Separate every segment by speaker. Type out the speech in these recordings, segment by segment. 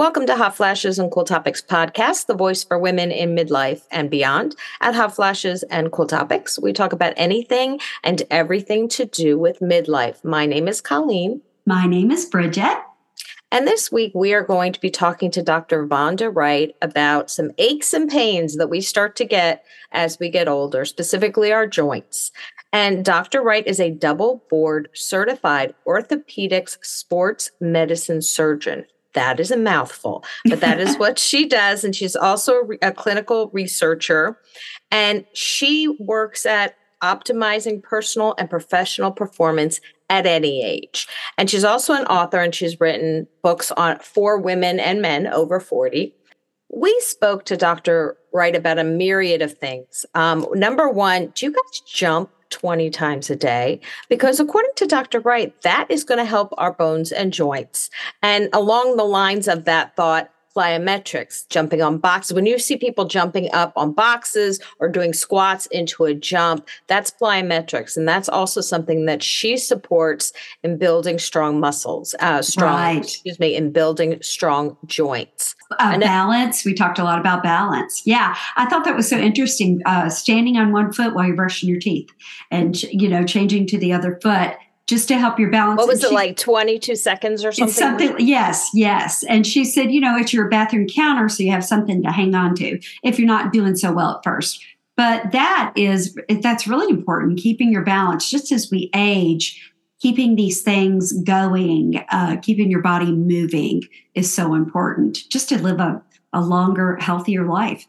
Speaker 1: Welcome to Hot Flashes and Cool Topics podcast, the voice for women in midlife and beyond. At Hot Flashes and Cool Topics, we talk about anything and everything to do with midlife. My name is Colleen.
Speaker 2: My name is Bridget.
Speaker 1: And this week, we are going to be talking to Dr. Vonda Wright about some aches and pains that we start to get as we get older, specifically our joints. And Dr. Wright is a double board certified orthopedics sports medicine surgeon that is a mouthful, but that is what she does. And she's also a clinical researcher. And she works at optimizing personal and professional performance at any age. And she's also an author and she's written books on for women and men over 40. We spoke to Dr. Wright about a myriad of things. Um, number one, do you guys jump 20 times a day because according to Dr. Wright, that is going to help our bones and joints. And along the lines of that thought, plyometrics, jumping on boxes. When you see people jumping up on boxes or doing squats into a jump, that's plyometrics. And that's also something that she supports in building strong muscles, uh, strong, right. excuse me, in building strong joints.
Speaker 2: Uh, balance. We talked a lot about balance. Yeah. I thought that was so interesting. Uh, standing on one foot while you're brushing your teeth and, you know, changing to the other foot just to help your balance.
Speaker 1: What was it like 22 seconds or something?
Speaker 2: Something yes, yes. And she said, you know, it's your bathroom counter so you have something to hang on to if you're not doing so well at first. But that is that's really important keeping your balance just as we age keeping these things going, uh, keeping your body moving is so important just to live a, a longer, healthier life.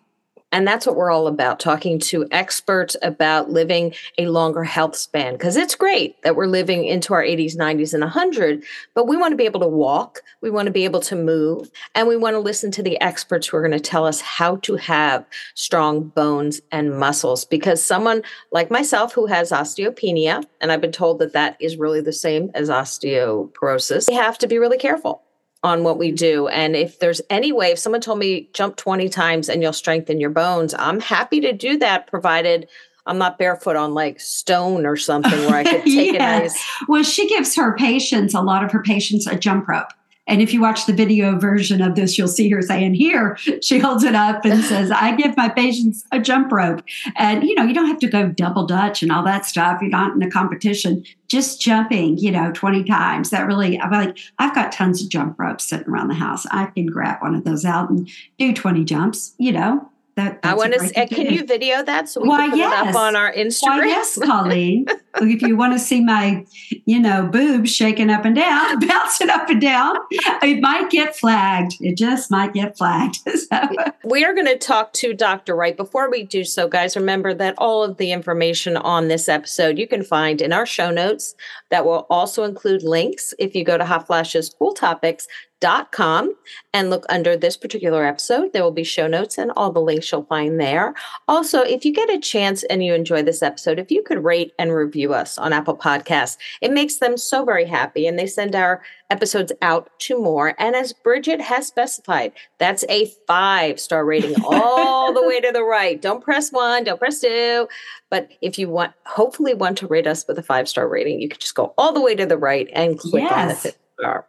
Speaker 1: And that's what we're all about talking to experts about living a longer health span. Because it's great that we're living into our 80s, 90s, and 100, but we want to be able to walk, we want to be able to move, and we want to listen to the experts who are going to tell us how to have strong bones and muscles. Because someone like myself who has osteopenia, and I've been told that that is really the same as osteoporosis, we have to be really careful on what we do. And if there's any way, if someone told me jump 20 times and you'll strengthen your bones, I'm happy to do that, provided I'm not barefoot on like stone or something where I could take yeah. it. Nice.
Speaker 2: Well, she gives her patients, a lot of her patients, a jump rope. And if you watch the video version of this, you'll see her saying, Here, she holds it up and says, I give my patients a jump rope. And, you know, you don't have to go double Dutch and all that stuff. You're not in a competition, just jumping, you know, 20 times. That really, I'm like, I've got tons of jump ropes sitting around the house. I can grab one of those out and do 20 jumps, you know,
Speaker 1: that, I want to. Can you video that so we Why, can put yes. it up on our Instagram? Why,
Speaker 2: yes, Colleen. if you want to see my, you know, boobs shaking up and down, bouncing up and down, it might get flagged. It just might get flagged.
Speaker 1: so. We are going to talk to Dr. Wright. Before we do so, guys, remember that all of the information on this episode you can find in our show notes. That will also include links if you go to Hot Flashes Cool Topics dot com and look under this particular episode. There will be show notes and all the links you'll find there. Also, if you get a chance and you enjoy this episode, if you could rate and review us on Apple Podcasts, it makes them so very happy and they send our episodes out to more. And as Bridget has specified, that's a five star rating all the way to the right. Don't press one, don't press two. But if you want, hopefully, want to rate us with a five star rating, you could just go all the way to the right and click yes. on the fifth star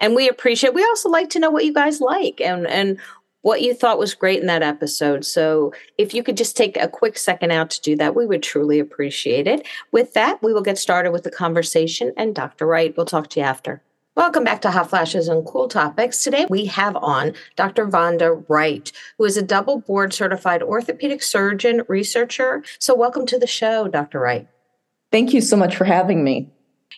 Speaker 1: and we appreciate we also like to know what you guys like and and what you thought was great in that episode so if you could just take a quick second out to do that we would truly appreciate it with that we will get started with the conversation and dr wright we'll talk to you after Welcome back to Hot Flashes and Cool Topics. Today we have on Dr. Vonda Wright, who is a double board certified orthopedic surgeon researcher. So, welcome to the show, Dr. Wright.
Speaker 3: Thank you so much for having me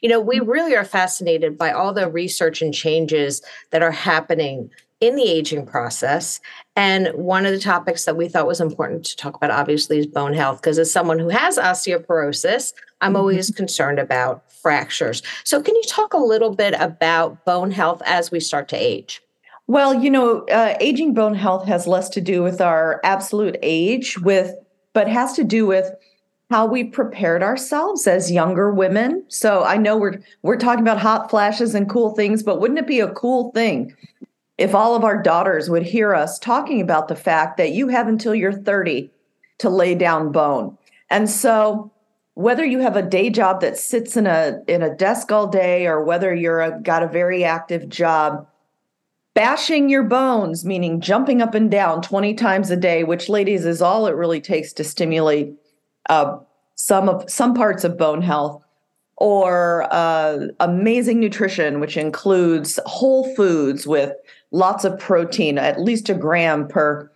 Speaker 1: you know, we really are fascinated by all the research and changes that are happening in the aging process. And one of the topics that we thought was important to talk about, obviously, is bone health. Because as someone who has osteoporosis, I'm mm-hmm. always concerned about fractures. So, can you talk a little bit about bone health as we start to age?
Speaker 3: Well, you know, uh, aging bone health has less to do with our absolute age, with but has to do with how we prepared ourselves as younger women. So I know we're we're talking about hot flashes and cool things, but wouldn't it be a cool thing if all of our daughters would hear us talking about the fact that you have until you're 30 to lay down bone. And so whether you have a day job that sits in a in a desk all day or whether you're a, got a very active job bashing your bones, meaning jumping up and down 20 times a day, which ladies is all it really takes to stimulate uh, some of some parts of bone health, or uh, amazing nutrition, which includes whole foods with lots of protein, at least a gram per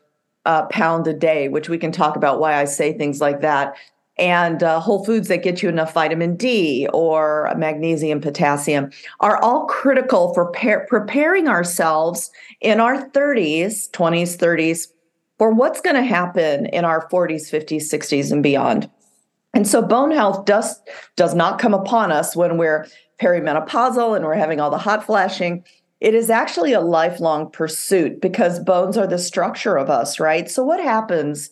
Speaker 3: uh, pound a day, which we can talk about why I say things like that. And uh, whole foods that get you enough vitamin D or magnesium, potassium are all critical for par- preparing ourselves in our 30s, 20s, 30s for what's going to happen in our 40s, 50s, 60s, and beyond. And so bone health does, does not come upon us when we're perimenopausal and we're having all the hot flashing. It is actually a lifelong pursuit because bones are the structure of us, right? So, what happens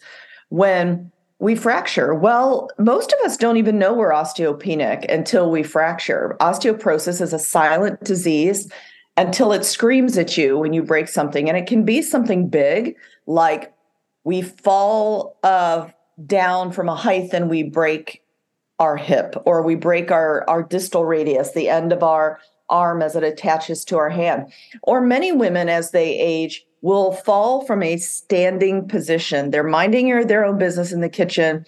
Speaker 3: when we fracture. Well, most of us don't even know we're osteopenic until we fracture. Osteoporosis is a silent disease until it screams at you when you break something. And it can be something big, like we fall uh, down from a height and we break our hip, or we break our, our distal radius, the end of our arm as it attaches to our hand. Or many women, as they age, will fall from a standing position. They're minding their own business in the kitchen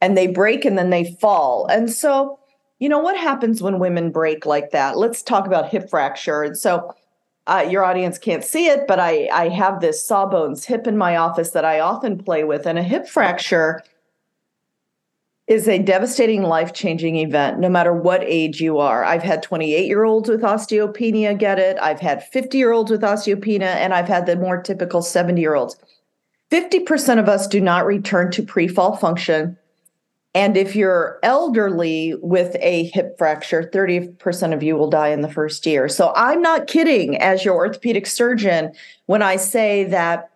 Speaker 3: and they break and then they fall. And so, you know, what happens when women break like that? Let's talk about hip fracture. And so, uh, your audience can't see it, but I, I have this sawbones hip in my office that I often play with. And a hip fracture is a devastating life changing event, no matter what age you are. I've had 28 year olds with osteopenia get it, I've had 50 year olds with osteopenia, and I've had the more typical 70 year olds. 50% of us do not return to pre fall function. And if you're elderly with a hip fracture, 30% of you will die in the first year. So I'm not kidding as your orthopedic surgeon when I say that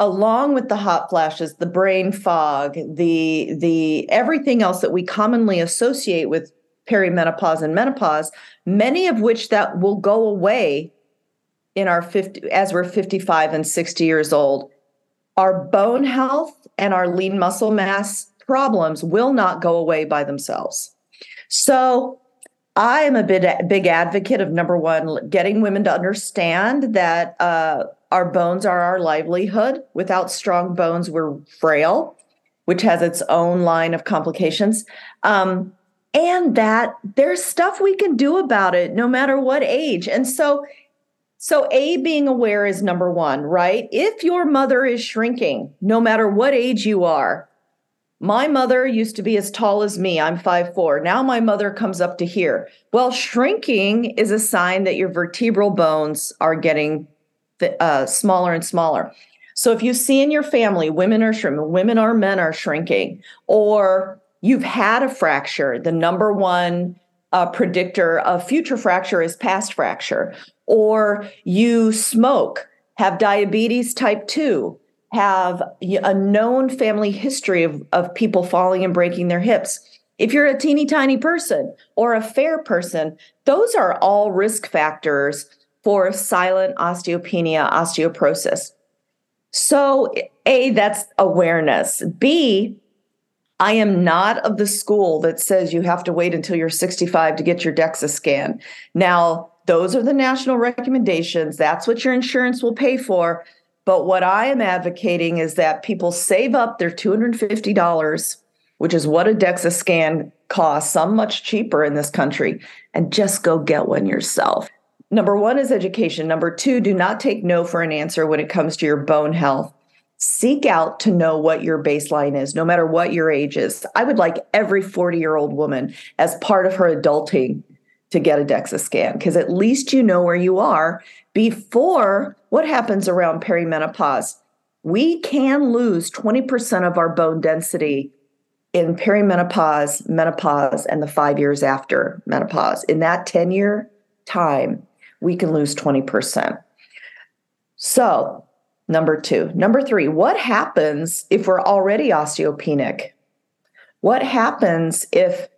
Speaker 3: along with the hot flashes the brain fog the the everything else that we commonly associate with perimenopause and menopause many of which that will go away in our 50 as we're 55 and 60 years old our bone health and our lean muscle mass problems will not go away by themselves so I am a big, big advocate of number one, getting women to understand that uh, our bones are our livelihood. Without strong bones, we're frail, which has its own line of complications. Um, and that there's stuff we can do about it no matter what age. And so, so A, being aware is number one, right? If your mother is shrinking, no matter what age you are, my mother used to be as tall as me. I'm five four. Now my mother comes up to here. Well, shrinking is a sign that your vertebral bones are getting uh, smaller and smaller. So if you see in your family women are shrinking, women or men are shrinking, or you've had a fracture, the number one uh, predictor of future fracture is past fracture, or you smoke, have diabetes type 2, have a known family history of, of people falling and breaking their hips. If you're a teeny tiny person or a fair person, those are all risk factors for silent osteopenia, osteoporosis. So, A, that's awareness. B, I am not of the school that says you have to wait until you're 65 to get your DEXA scan. Now, those are the national recommendations. That's what your insurance will pay for. But what I am advocating is that people save up their $250, which is what a DEXA scan costs, some much cheaper in this country, and just go get one yourself number one is education. Number two, do not take no for an answer when it comes to your bone health. Seek out to know what your baseline is, no matter what your age is. I would like every 40 year old woman, as part of her adulting, to get a DEXA scan because at least you know where you are before what happens around perimenopause. We can lose 20% of our bone density in perimenopause, menopause, and the five years after menopause. In that 10 year time, we can lose 20%. So, number two. Number three, what happens if we're already osteopenic? What happens if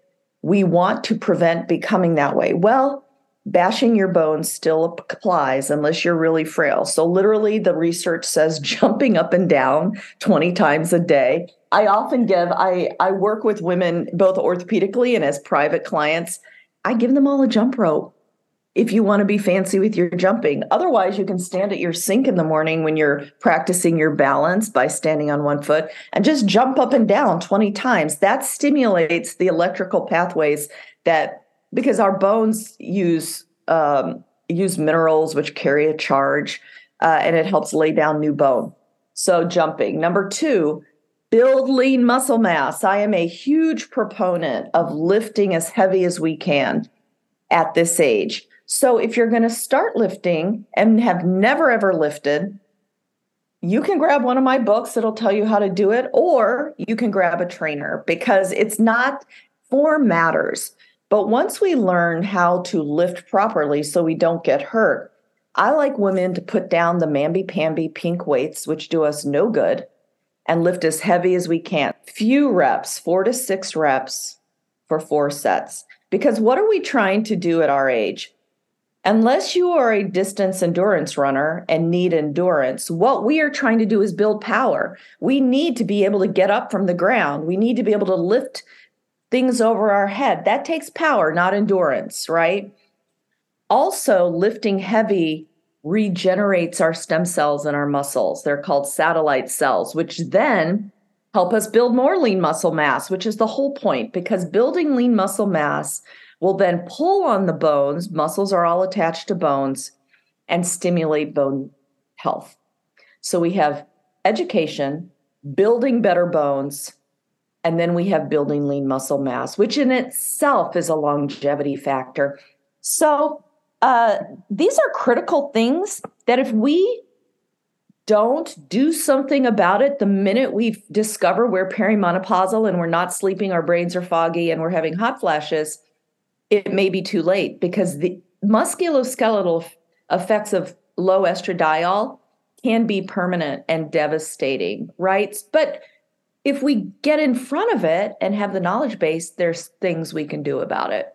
Speaker 3: we want to prevent becoming that way? Well, bashing your bones still applies unless you're really frail. So, literally, the research says jumping up and down 20 times a day. I often give, I, I work with women both orthopedically and as private clients. I give them all a jump rope if you want to be fancy with your jumping. Otherwise, you can stand at your sink in the morning when you're practicing your balance by standing on one foot and just jump up and down 20 times. That stimulates the electrical pathways that because our bones use um, use minerals which carry a charge, uh, and it helps lay down new bone. So jumping. Number two, build lean muscle mass. I am a huge proponent of lifting as heavy as we can at this age. So if you're going to start lifting and have never ever lifted, you can grab one of my books that'll tell you how to do it, or you can grab a trainer because it's not form matters. But once we learn how to lift properly so we don't get hurt, I like women to put down the mamby pamby pink weights, which do us no good, and lift as heavy as we can. Few reps, four to six reps for four sets. Because what are we trying to do at our age? Unless you are a distance endurance runner and need endurance, what we are trying to do is build power. We need to be able to get up from the ground. We need to be able to lift things over our head. That takes power, not endurance, right? Also, lifting heavy regenerates our stem cells in our muscles. They're called satellite cells, which then help us build more lean muscle mass, which is the whole point because building lean muscle mass will then pull on the bones, muscles are all attached to bones, and stimulate bone health. So we have education, building better bones, and then we have building lean muscle mass, which in itself is a longevity factor. So uh, these are critical things that if we don't do something about it the minute we discover we're perimenopausal and we're not sleeping, our brains are foggy, and we're having hot flashes, it may be too late because the musculoskeletal effects of low estradiol can be permanent and devastating, right? But if we get in front of it and have the knowledge base, there's things we can do about it.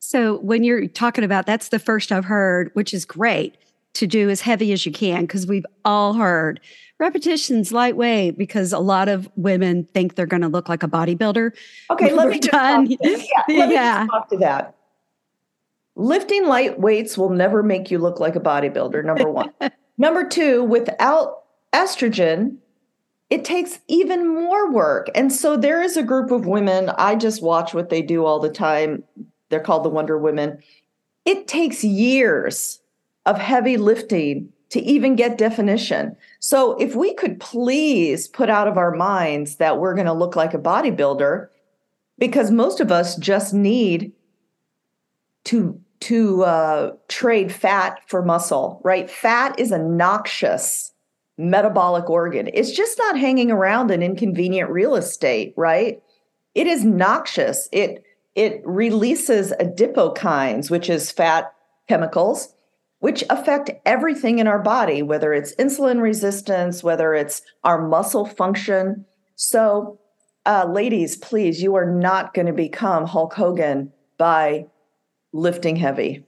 Speaker 2: So when you're talking about that's the first I've heard, which is great to do as heavy as you can because we've all heard repetitions lightweight because a lot of women think they're going to look like a bodybuilder.
Speaker 3: Okay, let me, done. yeah, let yeah. me talk to that. Lifting light weights will never make you look like a bodybuilder. Number one. number two, without estrogen, it takes even more work. And so there is a group of women, I just watch what they do all the time. They're called the Wonder Women. It takes years of heavy lifting to even get definition. So if we could please put out of our minds that we're going to look like a bodybuilder, because most of us just need to to uh, trade fat for muscle, right? Fat is a noxious metabolic organ. It's just not hanging around in inconvenient real estate, right? It is noxious. It it releases adipokines, which is fat chemicals which affect everything in our body, whether it's insulin resistance, whether it's our muscle function. So, uh, ladies, please, you are not going to become Hulk Hogan by lifting heavy.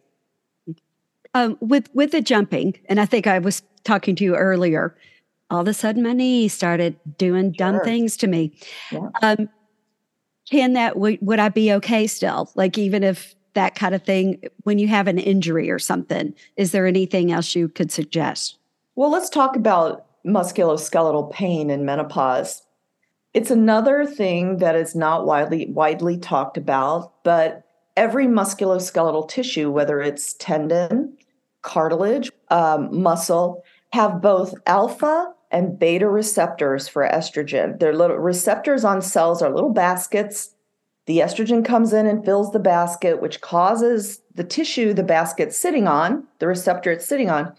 Speaker 2: Um, with with the jumping, and I think I was talking to you earlier. All of a sudden, my knee started doing dumb things to me. Yeah. Um, can that would, would I be okay still? Like even if that kind of thing when you have an injury or something. Is there anything else you could suggest?
Speaker 3: Well, let's talk about musculoskeletal pain in menopause. It's another thing that is not widely widely talked about, but every musculoskeletal tissue, whether it's tendon, cartilage, um, muscle, have both alpha and beta receptors for estrogen. They're little receptors on cells are little baskets the estrogen comes in and fills the basket, which causes the tissue the basket's sitting on, the receptor it's sitting on,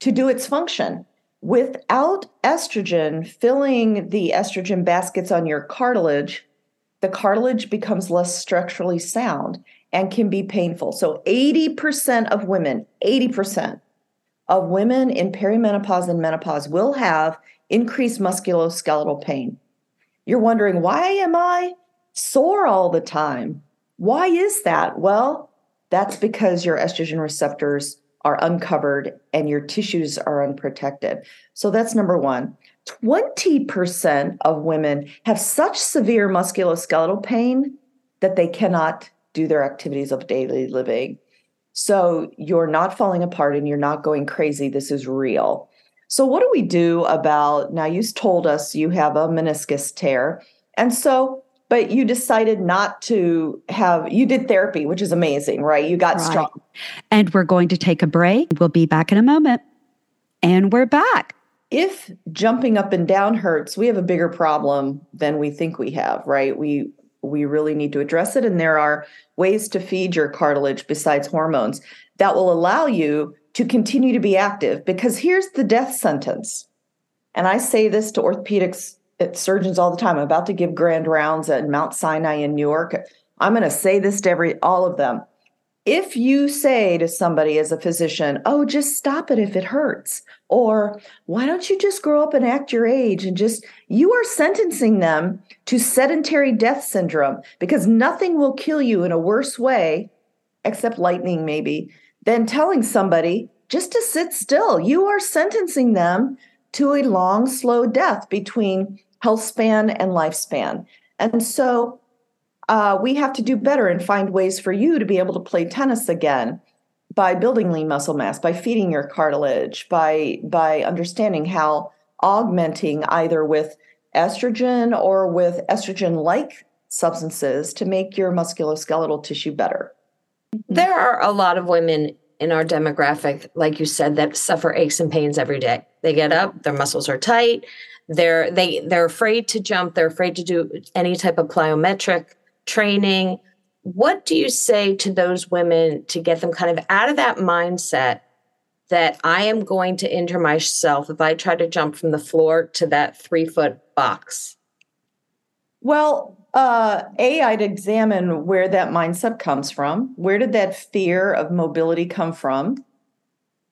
Speaker 3: to do its function. Without estrogen filling the estrogen baskets on your cartilage, the cartilage becomes less structurally sound and can be painful. So 80% of women, 80% of women in perimenopause and menopause will have increased musculoskeletal pain. You're wondering, why am I sore all the time. Why is that? Well, that's because your estrogen receptors are uncovered and your tissues are unprotected. So that's number one. 20% of women have such severe musculoskeletal pain that they cannot do their activities of daily living. So you're not falling apart and you're not going crazy. This is real. So, what do we do about now? You told us you have a meniscus tear. And so, but you decided not to have, you did therapy, which is amazing, right? You got right. strong.
Speaker 2: And we're going to take a break. We'll be back in a moment. And we're back.
Speaker 3: If jumping up and down hurts, we have a bigger problem than we think we have, right? We we really need to address it and there are ways to feed your cartilage besides hormones that will allow you to continue to be active because here's the death sentence. And I say this to orthopedics uh, surgeons all the time. I'm about to give grand rounds at Mount Sinai in New York. I'm going to say this to every all of them. If you say to somebody as a physician, "Oh, just stop it if it hurts," or "Why don't you just grow up and act your age and just," you are sentencing them to sedentary death syndrome because nothing will kill you in a worse way, except lightning maybe, than telling somebody just to sit still. You are sentencing them to a long, slow death between health span and lifespan. And so uh, we have to do better and find ways for you to be able to play tennis again by building lean muscle mass, by feeding your cartilage, by by understanding how augmenting either with estrogen or with estrogen-like substances to make your musculoskeletal tissue better.
Speaker 1: There are a lot of women in our demographic, like you said, that suffer aches and pains every day. They get up, their muscles are tight, they're they they're afraid to jump, they're afraid to do any type of plyometric training. What do you say to those women to get them kind of out of that mindset that I am going to injure myself if I try to jump from the floor to that three foot box?
Speaker 3: Well, uh, A, I'd examine where that mindset comes from. Where did that fear of mobility come from?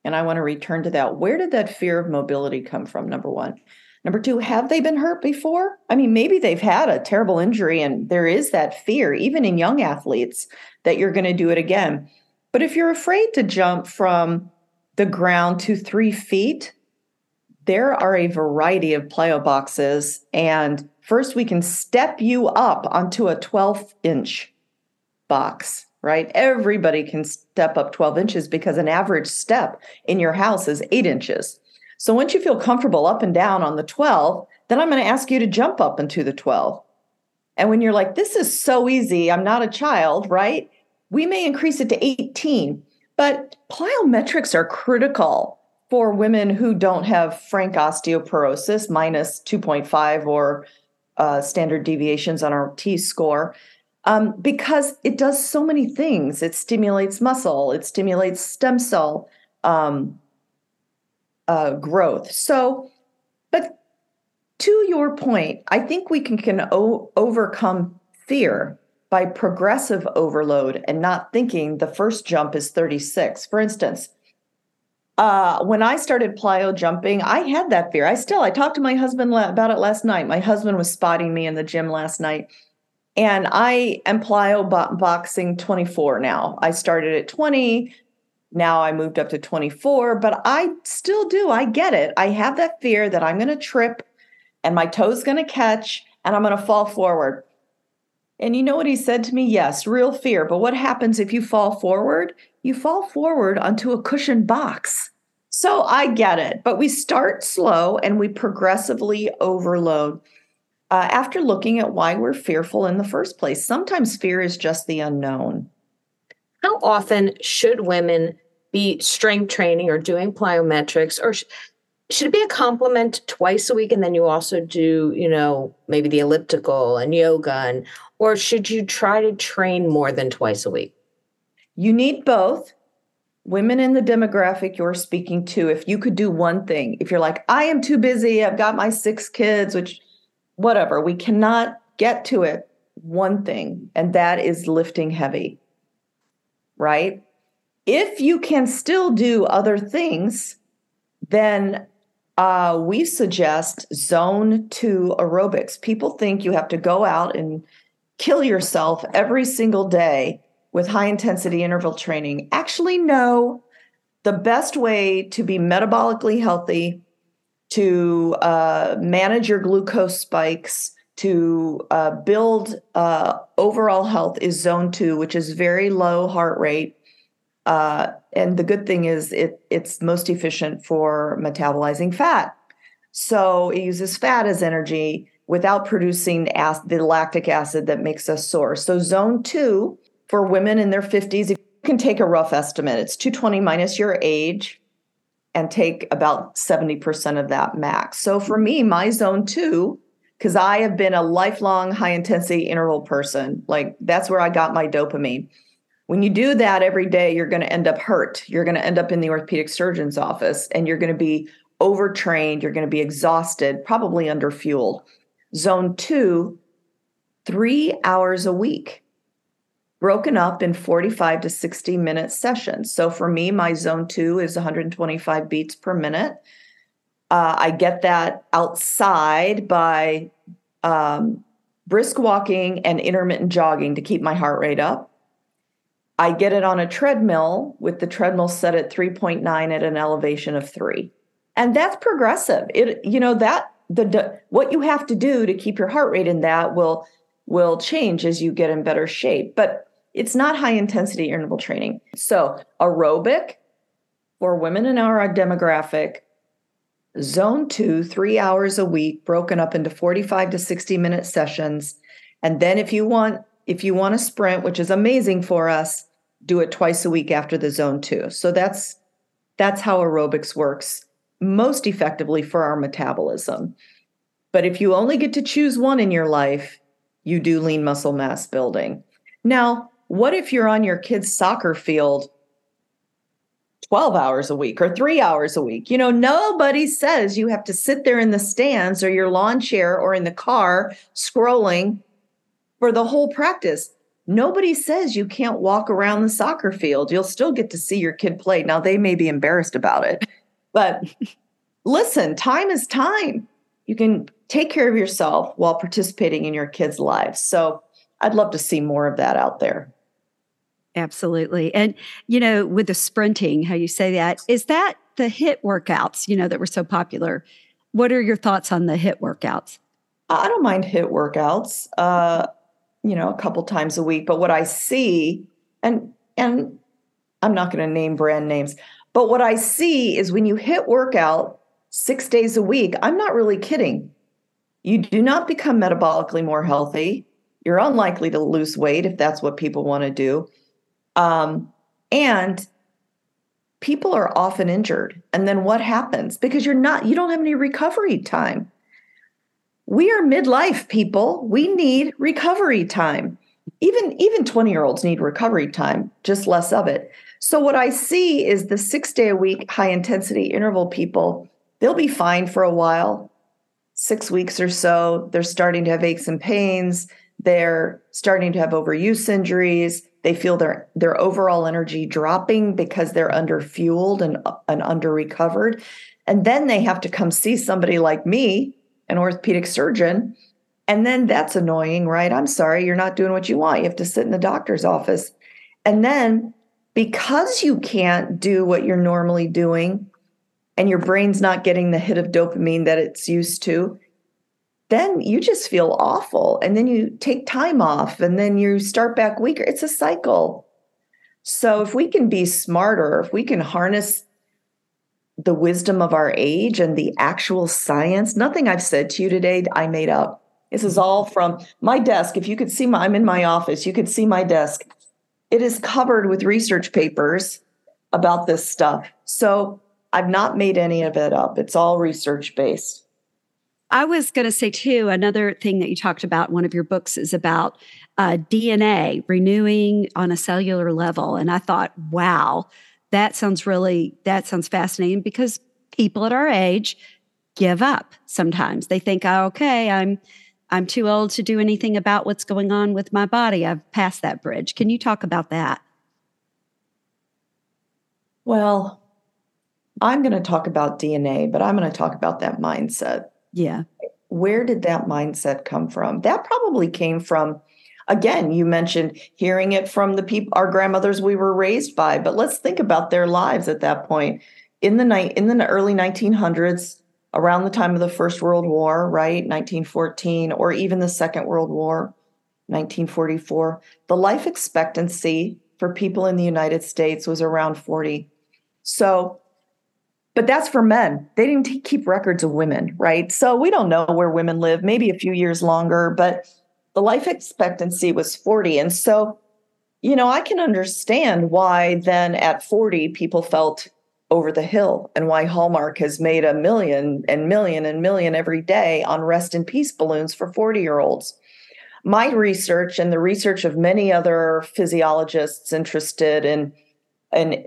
Speaker 3: And I want to return to that. Where did that fear of mobility come from? Number one. Number two, have they been hurt before? I mean, maybe they've had a terrible injury and there is that fear, even in young athletes, that you're going to do it again. But if you're afraid to jump from the ground to three feet, there are a variety of plyo boxes and First, we can step you up onto a 12 inch box, right? Everybody can step up 12 inches because an average step in your house is eight inches. So once you feel comfortable up and down on the 12, then I'm going to ask you to jump up into the 12. And when you're like, this is so easy, I'm not a child, right? We may increase it to 18, but plyometrics are critical for women who don't have frank osteoporosis minus 2.5 or uh, standard deviations on our T score um, because it does so many things. It stimulates muscle, it stimulates stem cell um, uh, growth. So, but to your point, I think we can, can o- overcome fear by progressive overload and not thinking the first jump is 36. For instance, uh, when I started plyo jumping, I had that fear. I still, I talked to my husband about it last night. My husband was spotting me in the gym last night. And I am plyo bo- boxing 24 now. I started at 20. Now I moved up to 24, but I still do. I get it. I have that fear that I'm going to trip and my toe's going to catch and I'm going to fall forward. And you know what he said to me? Yes, real fear. But what happens if you fall forward? You fall forward onto a cushioned box. So I get it, but we start slow and we progressively overload. Uh, after looking at why we're fearful in the first place, sometimes fear is just the unknown.
Speaker 1: How often should women be strength training or doing plyometrics, or sh- should it be a complement twice a week and then you also do, you know, maybe the elliptical and yoga, and or should you try to train more than twice a week?
Speaker 3: You need both. Women in the demographic you're speaking to, if you could do one thing, if you're like, I am too busy, I've got my six kids, which, whatever, we cannot get to it. One thing, and that is lifting heavy, right? If you can still do other things, then uh, we suggest zone two aerobics. People think you have to go out and kill yourself every single day with high intensity interval training. Actually, no. The best way to be metabolically healthy, to uh, manage your glucose spikes, to uh, build uh, overall health is zone two, which is very low heart rate, Uh, and the good thing is it it's most efficient for metabolizing fat. So it uses fat as energy without producing the lactic acid that makes us sore. So zone two for women in their 50s, you can take a rough estimate. It's 220 minus your age and take about 70% of that max. So for me, my zone two, because I have been a lifelong high intensity interval person, like that's where I got my dopamine. When you do that every day, you're going to end up hurt. You're going to end up in the orthopedic surgeon's office and you're going to be overtrained. You're going to be exhausted, probably underfueled. Zone two, three hours a week, broken up in 45 to 60 minute sessions. So for me, my zone two is 125 beats per minute. Uh, I get that outside by um, brisk walking and intermittent jogging to keep my heart rate up. I get it on a treadmill with the treadmill set at 3.9 at an elevation of three. And that's progressive. It, you know, that the, the what you have to do to keep your heart rate in that will will change as you get in better shape. But it's not high intensity interval training. So aerobic for women in our demographic, zone two, three hours a week, broken up into 45 to 60 minute sessions. And then if you want if you want to sprint, which is amazing for us, do it twice a week after the zone two. So that's that's how aerobics works most effectively for our metabolism. But if you only get to choose one in your life, you do lean muscle mass building. Now, what if you're on your kid's soccer field 12 hours a week or three hours a week? You know, nobody says you have to sit there in the stands or your lawn chair or in the car scrolling for the whole practice. Nobody says you can't walk around the soccer field. You'll still get to see your kid play. Now, they may be embarrassed about it, but listen, time is time. You can take care of yourself while participating in your kids' lives. So I'd love to see more of that out there.
Speaker 2: Absolutely. And, you know, with the sprinting, how you say that, is that the HIIT workouts, you know, that were so popular? What are your thoughts on the HIIT workouts?
Speaker 3: I don't mind HIIT workouts. Uh, you know, a couple times a week. But what I see, and and I'm not going to name brand names, but what I see is when you hit workout six days a week, I'm not really kidding. You do not become metabolically more healthy. You're unlikely to lose weight if that's what people want to do. Um, and people are often injured. And then what happens? Because you're not, you don't have any recovery time we are midlife people. We need recovery time. Even even 20 year olds need recovery time, just less of it. So what I see is the six day a week high intensity interval people, they'll be fine for a while, six weeks or so. They're starting to have aches and pains. They're starting to have overuse injuries. They feel their their overall energy dropping because they're underfueled and, and under recovered. And then they have to come see somebody like me an orthopedic surgeon. And then that's annoying, right? I'm sorry, you're not doing what you want. You have to sit in the doctor's office. And then because you can't do what you're normally doing and your brain's not getting the hit of dopamine that it's used to, then you just feel awful. And then you take time off and then you start back weaker. It's a cycle. So if we can be smarter, if we can harness the wisdom of our age and the actual science. Nothing I've said to you today, I made up. This is all from my desk. If you could see my, I'm in my office, you could see my desk. It is covered with research papers about this stuff. So I've not made any of it up. It's all research based.
Speaker 2: I was going to say, too, another thing that you talked about in one of your books is about uh, DNA renewing on a cellular level. And I thought, wow, that sounds really that sounds fascinating because people at our age give up sometimes. They think oh, okay i'm i'm too old to do anything about what's going on with my body. I've passed that bridge. Can you talk about that?
Speaker 3: Well i'm going to talk about dna but i'm going to talk about that mindset
Speaker 2: yeah.
Speaker 3: Where did that mindset come from? That probably came from again you mentioned hearing it from the people our grandmothers we were raised by but let's think about their lives at that point. In the night in the early 1900s around the time of the first world war right 1914 or even the second world war 1944 the life expectancy for people in the United States was around 40. So, but that's for men. They didn't t- keep records of women, right? So we don't know where women live, maybe a few years longer, but the life expectancy was 40. And so, you know, I can understand why then at 40 people felt over the hill and why Hallmark has made a million and million and million every day on rest in peace balloons for 40 year olds. My research and the research of many other physiologists interested in, in,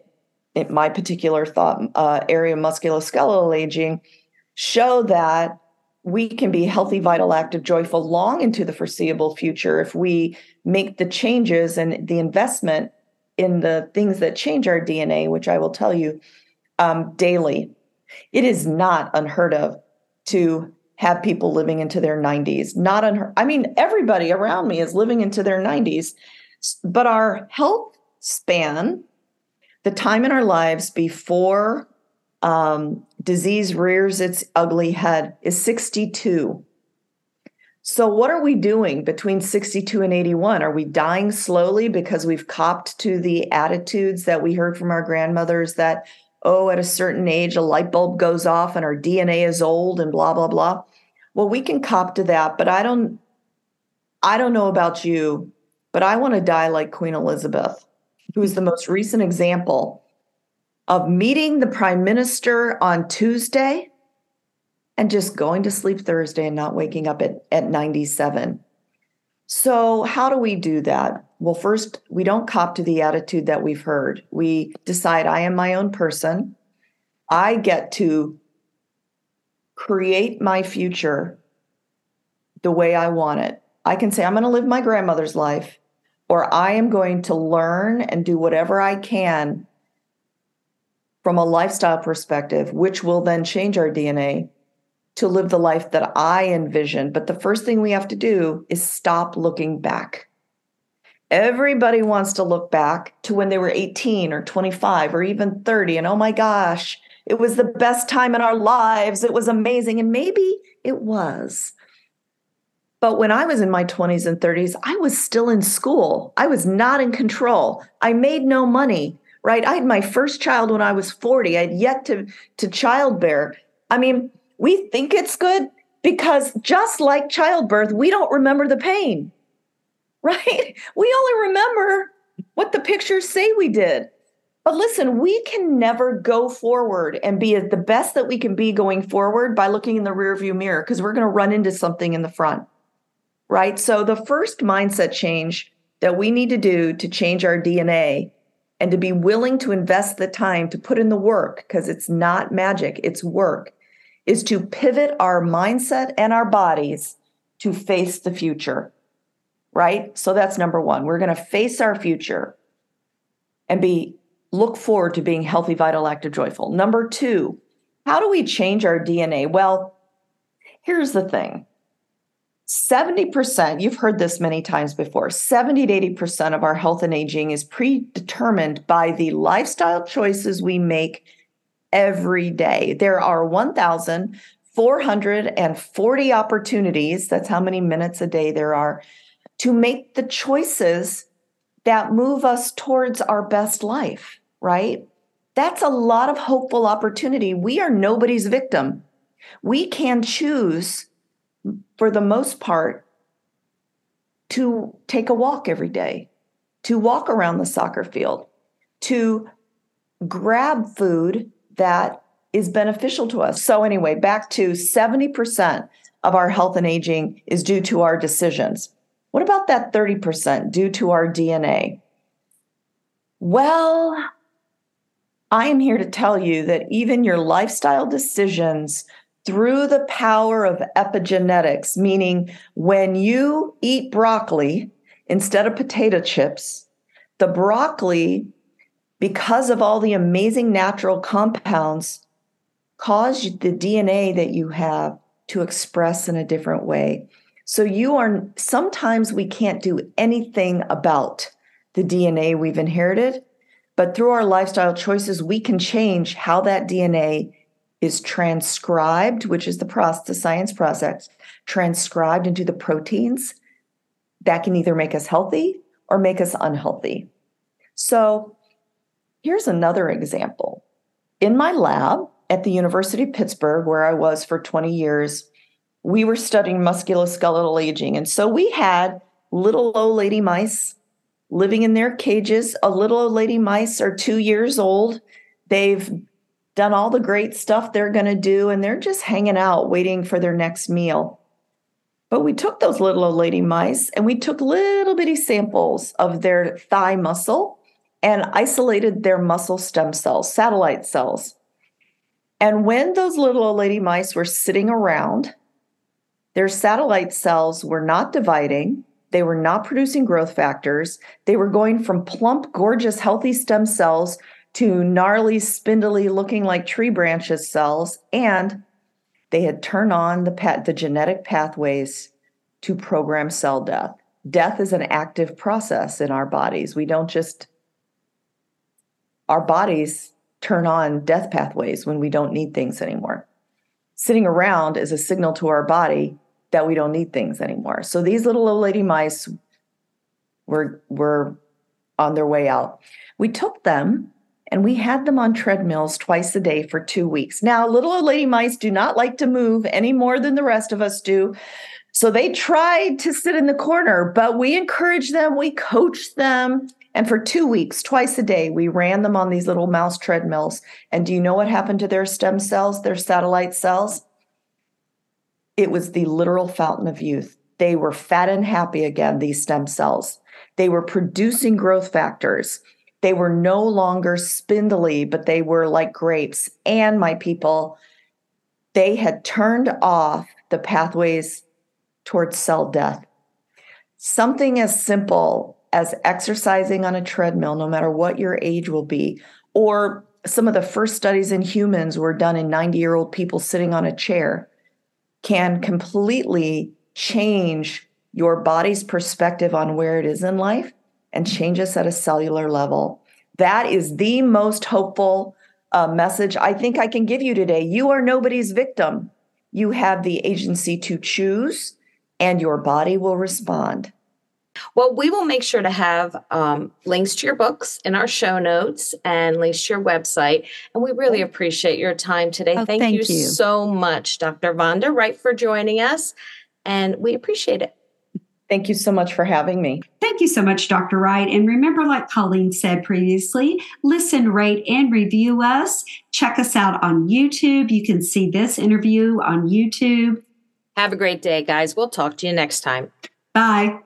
Speaker 3: in my particular thought uh, area, musculoskeletal aging, show that we can be healthy, vital, active, joyful long into the foreseeable future if we make the changes and the investment in the things that change our DNA, which I will tell you um, daily. It is not unheard of to have people living into their 90s. Not unheard. I mean, everybody around me is living into their 90s, but our health span, the time in our lives before um, disease rears its ugly head, is 62. So, what are we doing between 62 and 81? Are we dying slowly because we've copped to the attitudes that we heard from our grandmothers that oh, at a certain age, a light bulb goes off and our DNA is old and blah, blah, blah. Well, we can cop to that, but I don't, I don't know about you, but I want to die like Queen Elizabeth, who is the most recent example of meeting the prime minister on Tuesday and just going to sleep Thursday and not waking up at, at 97. So, how do we do that? Well, first, we don't cop to the attitude that we've heard. We decide I am my own person. I get to create my future the way I want it. I can say, I'm going to live my grandmother's life, or I am going to learn and do whatever I can from a lifestyle perspective, which will then change our DNA to live the life that I envision. But the first thing we have to do is stop looking back. Everybody wants to look back to when they were 18 or 25 or even 30 and oh my gosh, it was the best time in our lives. It was amazing. And maybe it was. But when I was in my 20s and 30s, I was still in school. I was not in control. I made no money, right? I had my first child when I was 40. I had yet to, to childbear. I mean, we think it's good because just like childbirth, we don't remember the pain, right? We only remember what the pictures say we did. But listen, we can never go forward and be the best that we can be going forward by looking in the rearview mirror because we're going to run into something in the front. Right? So the first mindset change that we need to do to change our DNA and to be willing to invest the time to put in the work because it's not magic, it's work is to pivot our mindset and our bodies to face the future. Right? So that's number 1. We're going to face our future and be look forward to being healthy, vital, active, joyful. Number 2, how do we change our DNA? Well, here's the thing. 70%, you've heard this many times before, 70 to 80% of our health and aging is predetermined by the lifestyle choices we make every day. There are 1,440 opportunities, that's how many minutes a day there are, to make the choices that move us towards our best life, right? That's a lot of hopeful opportunity. We are nobody's victim. We can choose, for the most part, to take a walk every day, to walk around the soccer field, to grab food that is beneficial to us. So, anyway, back to 70% of our health and aging is due to our decisions. What about that 30% due to our DNA? Well, I am here to tell you that even your lifestyle decisions through the power of epigenetics, meaning when you eat broccoli instead of potato chips, the broccoli because of all the amazing natural compounds, cause the DNA that you have to express in a different way. So you are sometimes we can't do anything about the DNA we've inherited, but through our lifestyle choices, we can change how that DNA is transcribed, which is the process, science process, transcribed into the proteins that can either make us healthy or make us unhealthy. So here's another example. In my lab at the University of Pittsburgh, where I was for 20 years, we were studying musculoskeletal aging. And so we had little old lady mice living in their cages. A little old lady mice are two years old. They've done all the great stuff they're going to do, and they're just hanging out waiting for their next meal. But we took those little old lady mice and we took little bitty samples of their thigh muscle and isolated their muscle stem cells, satellite cells. And when those little old lady mice were sitting around, their satellite cells were not dividing. They were not producing growth factors. They were going from plump, gorgeous, healthy stem cells to gnarly, spindly, looking like tree branches cells. And they had turned on the, pat- the genetic pathways to program cell death. Death is an active process in our bodies. We don't just, our bodies turn on death pathways when we don't need things anymore. Sitting around is a signal to our body that we don't need things anymore. So these little old lady mice were, were on their way out. We took them and we had them on treadmills twice a day for two weeks. Now, little old lady mice do not like to move any more than the rest of us do. So they tried to sit in the corner, but we encouraged them, we coached them. And for two weeks, twice a day, we ran them on these little mouse treadmills. And do you know what happened to their stem cells, their satellite cells? It was the literal fountain of youth. They were fat and happy again, these stem cells. They were producing growth factors. They were no longer spindly, but they were like grapes. And my people, they had turned off the pathways towards cell death. Something as simple as exercising on a treadmill, no matter what your age will be, or some of the first studies in humans were done in 90 year old people sitting on a chair, can completely change your body's perspective on where it is in life and change us at a cellular level. That is the most hopeful uh, message I think I can give you today. You are nobody's victim. You have the agency to choose, and your body will respond.
Speaker 1: Well, we will make sure to have um, links to your books in our show notes and links to your website. And we really appreciate your time today.
Speaker 2: Oh,
Speaker 1: thank,
Speaker 2: thank
Speaker 1: you,
Speaker 2: you.
Speaker 1: so much, Dr. Vonda Wright, for joining us. And we appreciate it.
Speaker 3: Thank you so much for having me.
Speaker 2: Thank you so much, Dr. Wright. And remember, like Colleen said previously, listen, rate, and review us. Check us out on YouTube. You can see this interview on YouTube.
Speaker 1: Have a great day, guys. We'll talk to you next time.
Speaker 2: Bye.